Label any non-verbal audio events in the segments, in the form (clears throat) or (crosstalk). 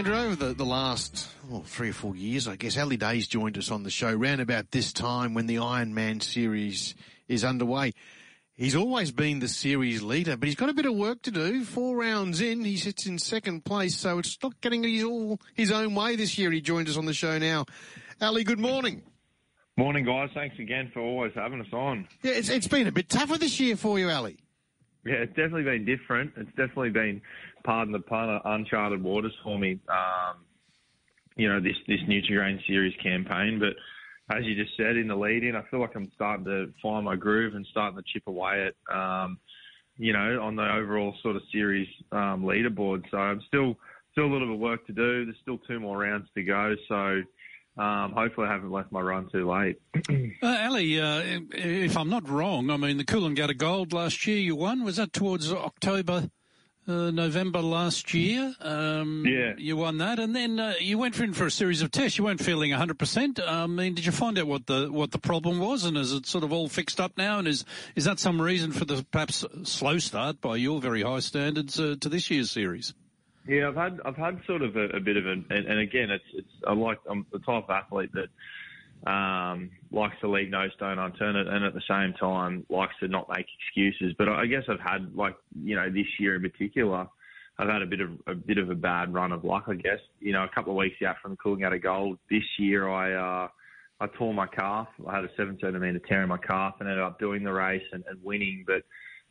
Andrew, over the, the last well, three or four years, I guess, Ali Day's joined us on the show round about this time when the Ironman series is underway. He's always been the series leader, but he's got a bit of work to do. Four rounds in, he sits in second place, so it's not getting his all his own way this year. He joined us on the show now. Ali, good morning. Morning, guys. Thanks again for always having us on. Yeah, it's, it's been a bit tougher this year for you, Ali. Yeah, it's definitely been different. It's definitely been, pardon the pun, uncharted waters for me. Um, you know, this this Nutrigrain series campaign, but as you just said in the lead in, I feel like I'm starting to find my groove and starting to chip away at, um, you know, on the overall sort of series um, leaderboard. So I'm still still a little bit of work to do. There's still two more rounds to go. So um, hopefully, I haven't left my run too late. (clears throat) uh, Ali, uh, if I'm not wrong, I mean the Coolangatta Gold last year you won. Was that towards October? Uh, November last year. Um, yeah. You won that, and then uh, you went in for a series of tests. You weren't feeling 100%. I mean, did you find out what the what the problem was, and is it sort of all fixed up now? And is is that some reason for the perhaps slow start by your very high standards uh, to this year's series? Yeah, I've had I've had sort of a, a bit of an, and, and, again, it's it's I like I'm the type of athlete that um, likes to leave no stone unturned, and at the same time likes to not make excuses. But I guess I've had like you know this year in particular, I've had a bit of a bit of a bad run of luck. I guess you know a couple of weeks out from Coolangatta Gold this year, I. Uh, I tore my calf. I had a seven centimeter tear in my calf and ended up doing the race and, and winning. But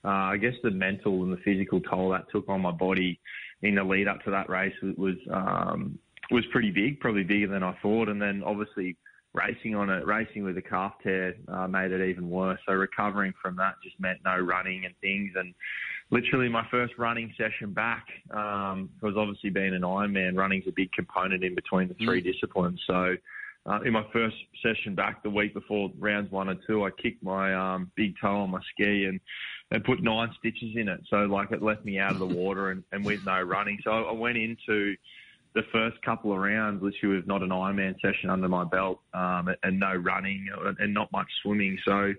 uh, I guess the mental and the physical toll that took on my body in the lead up to that race was was, um, was pretty big, probably bigger than I thought. And then obviously racing on it, racing with a calf tear uh, made it even worse. So recovering from that just meant no running and things. And literally my first running session back um, was obviously being an Ironman. Running's a big component in between the three mm. disciplines. So uh, in my first session back the week before rounds one and two, I kicked my um, big toe on my ski and, and put nine stitches in it. So like it left me out of the water and, and with no running. So I went into the first couple of rounds literally with not an Ironman session under my belt um, and no running and not much swimming. So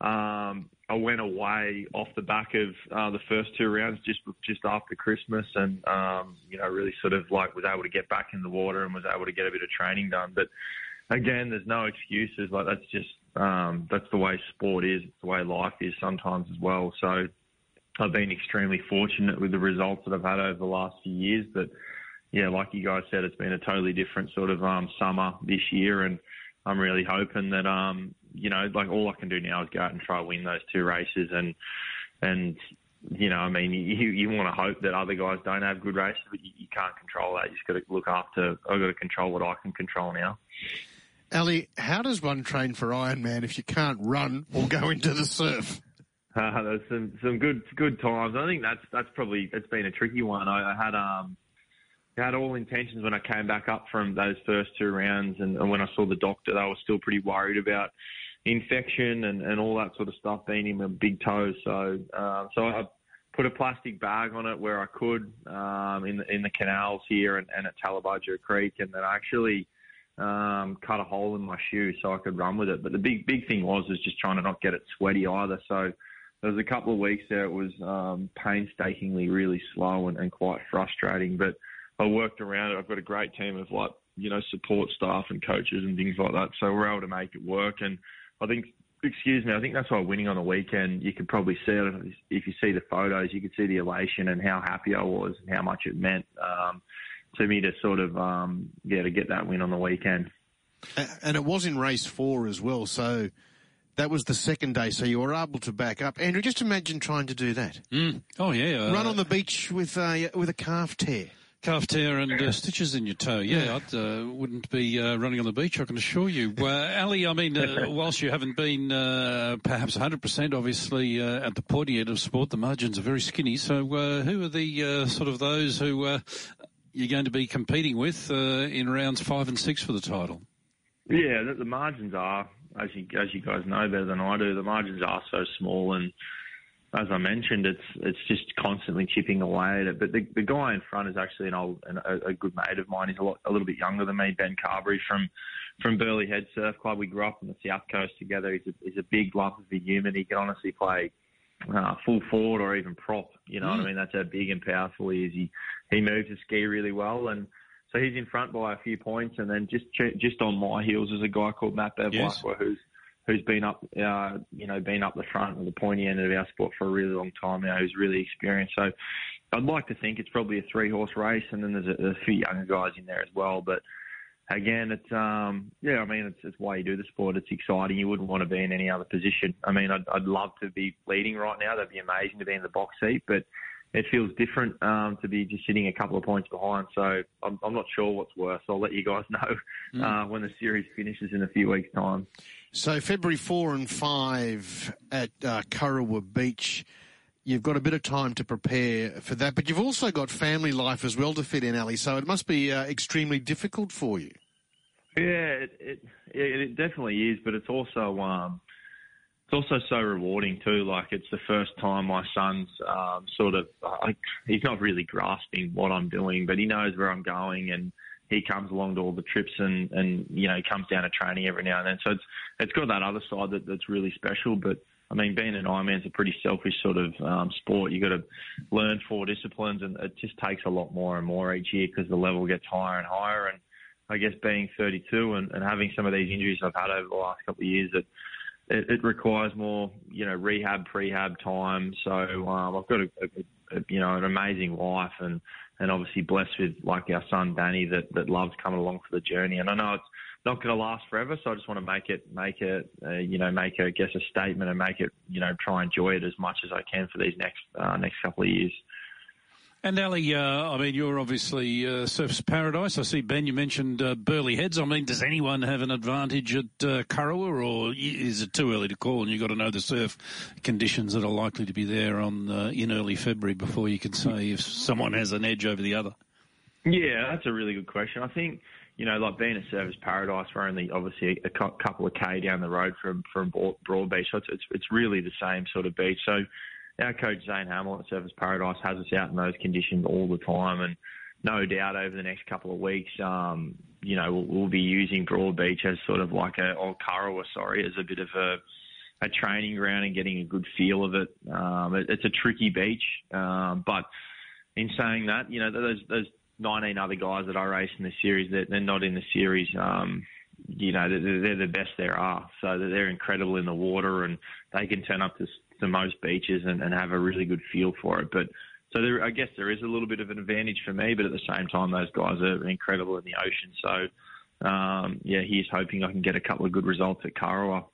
um, I went away off the back of uh, the first two rounds just just after Christmas, and um, you know really sort of like was able to get back in the water and was able to get a bit of training done. But again, there's no excuses. Like that's just um, that's the way sport is. It's the way life is sometimes as well. So I've been extremely fortunate with the results that I've had over the last few years. But yeah, like you guys said, it's been a totally different sort of um, summer this year, and I'm really hoping that um, you know, like all I can do now is go out and try to win those two races, and and you know, I mean, you you want to hope that other guys don't have good races, but you, you can't control that. You just got to look after. I've got to control what I can control now. Ali, how does one train for Ironman if you can't run or go into the surf? (laughs) Uh, there's some some good good times. I think that's that's probably it's been a tricky one. I, I had um had all intentions when I came back up from those first two rounds, and, and when I saw the doctor, they were still pretty worried about infection and, and all that sort of stuff being in my big toe. So uh, so I put a plastic bag on it where I could um, in the in the canals here and, and at Tallebudgera Creek, and then I actually um, cut a hole in my shoe so I could run with it. But the big big thing was was just trying to not get it sweaty either. So there was a couple of weeks there it was um, painstakingly really slow and, and quite frustrating. But I worked around it. I've got a great team of like you know support staff and coaches and things like that. So we're able to make it work. And I think excuse me, I think that's why winning on the weekend, you could probably see it if you see the photos, you could see the elation and how happy I was and how much it meant. Um, to me to sort of um, yeah to get that win on the weekend. And it was in race four as well, so that was the second day. So you were able to back up. Andrew, just imagine trying to do that. Mm. Oh yeah, uh, run on the beach with a with a calf tear. Calf tear and uh, stitches in your toe. Yeah, I uh, wouldn't be uh, running on the beach. I can assure you. (laughs) Uh, Ali, I mean, uh, (laughs) whilst you haven't been uh, perhaps 100%, obviously at the pointy end of sport, the margins are very skinny. So, who are the sort of those who you're going to be competing with uh, in rounds five and six for the title. Yeah, the, the, margins are, as you as you guys know better than I do, the margins are so small, and as I mentioned, it's it's just constantly chipping away at it. But the, the guy in front is actually an old, an, a, a, good mate of mine. He's a lot, a little bit younger than me, Ben Carberry from from Burleigh Head Surf Club. We grew up on the south coast together. He's a, he's a big lump of a human. He can honestly play uh, full forward or even prop. You know mm. what I mm. mean? That's how big and powerful he is. He he moves the ski really well, and so he's in front by a few points, and then just just on my heels is a guy called Matt Bevilacqua yes. who's who's been up, uh, you know, been up the front of the pointy end of our sport for a really long time now. Who's really experienced. So I'd like to think it's probably a three horse race, and then there's a, a few younger guys in there as well. But again, it's um, yeah, I mean, it's, it's why you do the sport. It's exciting. You wouldn't want to be in any other position. I mean, I'd, I'd love to be leading right now. That'd be amazing to be in the box seat, but it feels different um, to be just sitting a couple of points behind. So I'm, I'm not sure what's worse. I'll let you guys (laughs) know mm. uh, when the series finishes in a few weeks' time. So February four and five at uh, Kurrawa Beach. You've got a bit of time to prepare for that, but you've also got family life as well to fit in, Ali. So it must be uh, extremely difficult for you. Yeah, it, it, it definitely is, but it's also um, it's also so rewarding too. Like it's the first time my son's um, sort of like he's not really grasping what I'm doing, but he knows where I'm going and he comes along to all the trips and and you know he comes down to training every now and then. So it's it's got that other side that, that's really special. But I mean, being an Ironman is a pretty selfish sort of um, sport. You got to learn four disciplines, and it just takes a lot more and more each year because the level gets higher and higher. And I guess being 32 and, and having some of these injuries I've had over the last couple of years, that it, it requires more, you know, rehab, prehab time. So um, I've got a, a, a, you know, an amazing wife and and obviously blessed with like our son Danny that that loves coming along for the journey. And I know it's not going to last forever, so I just want to make it, make it, uh, you know, make a, I guess a statement and make it, you know, try and enjoy it as much as I can for these next uh, next couple of years. And Ali, uh, I mean, you're obviously uh, Surfers Paradise. I see, Ben, you mentioned uh, Burleigh Heads. I mean, does anyone have an advantage at uh, or is it too early to call and you've got to know the surf conditions that are likely to be there on uh, in early February before you can say if someone has an edge over the other? Yeah, that's a really good question. I think, you know, like being a Surfers Paradise, we're only obviously a couple of K down the road from, from Broadbeach. So it's, it's, it's really the same sort of beach. So, our coach Zane Hamill at Surfers Paradise has us out in those conditions all the time, and no doubt over the next couple of weeks, um, you know, we'll, we'll, be using Broadbeach as sort of like a or Kurrawa, sorry, as a bit of a a training ground and getting a good feel of it. Um, it it's a tricky beach, um, but in saying that, you know, those those 19 other guys that I race in the series, they're, they're not in the series. Um, you know, they're, they're the best there are. So they're incredible in the water and they can turn up to to most beaches and, and have a really good feel for it. But so there, I guess there is a little bit of an advantage for me, but at the same time, those guys are incredible in the ocean. So um, yeah, he's hoping I can get a couple of good results at Kurrawa.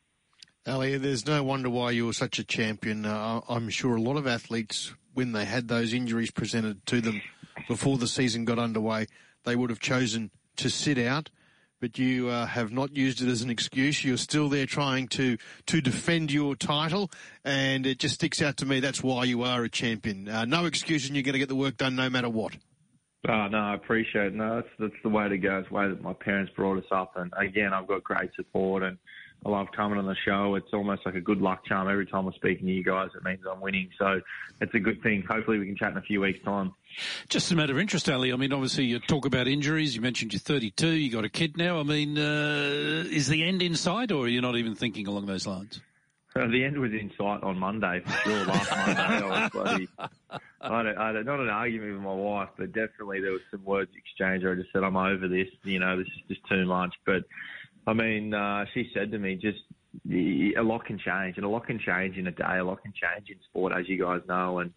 Ali, there's no wonder why you were such a champion. Uh, I'm sure a lot of athletes, when they had those injuries presented to them before the season got underway, they would have chosen to sit out but you uh, have not used it as an excuse. You're still there trying to to defend your title, and it just sticks out to me. That's why you are a champion. Uh, no excuse, and you're going to get the work done no matter what. Oh, no, I appreciate it. No, that's, that's the way to go. It's the way that my parents brought us up. And again, I've got great support and I love coming on the show. It's almost like a good luck charm. Every time I'm speaking to you guys, it means I'm winning. So it's a good thing. Hopefully we can chat in a few weeks' time. Just a matter of interest, Ali. I mean, obviously you talk about injuries. You mentioned you're 32. You got a kid now. I mean, uh, is the end in sight or are you not even thinking along those lines? Uh, the end was in sight on Monday for sure. Last Monday, I was bloody. I had, I had not an argument with my wife, but definitely there was some words exchanged. I just said, "I'm over this. You know, this is just too much." But I mean, uh, she said to me, just a lot can change, and a lot can change in a day. A lot can change in sport, as you guys know. And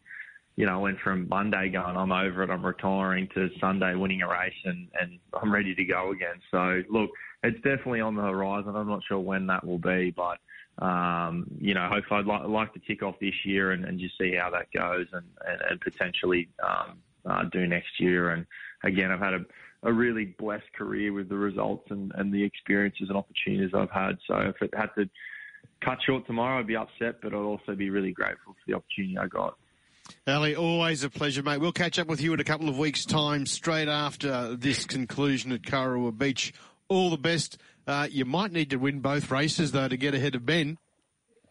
you know, I went from Monday going, I'm over it, I'm retiring, to Sunday winning a race, and and I'm ready to go again. So look, it's definitely on the horizon. I'm not sure when that will be, but um, you know, hopefully I'd like, like to kick off this year and, and just see how that goes, and and, and potentially um, uh, do next year. And again, I've had a a really blessed career with the results and, and the experiences and opportunities I've had. So if it had to cut short tomorrow, I'd be upset, but I'd also be really grateful for the opportunity I got. Ali, always a pleasure, mate. We'll catch up with you in a couple of weeks' time, straight after this conclusion at Kurrawa Beach. All the best. Uh, you might need to win both races, though, to get ahead of Ben.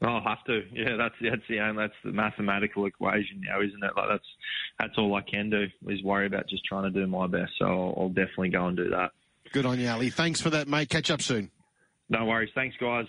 I'll have to. Yeah, that's that's the aim. That's the mathematical equation now, isn't it? Like that's that's all I can do is worry about just trying to do my best. So I'll, I'll definitely go and do that. Good on you, Ali. Thanks for that, mate. Catch up soon. No worries. Thanks, guys.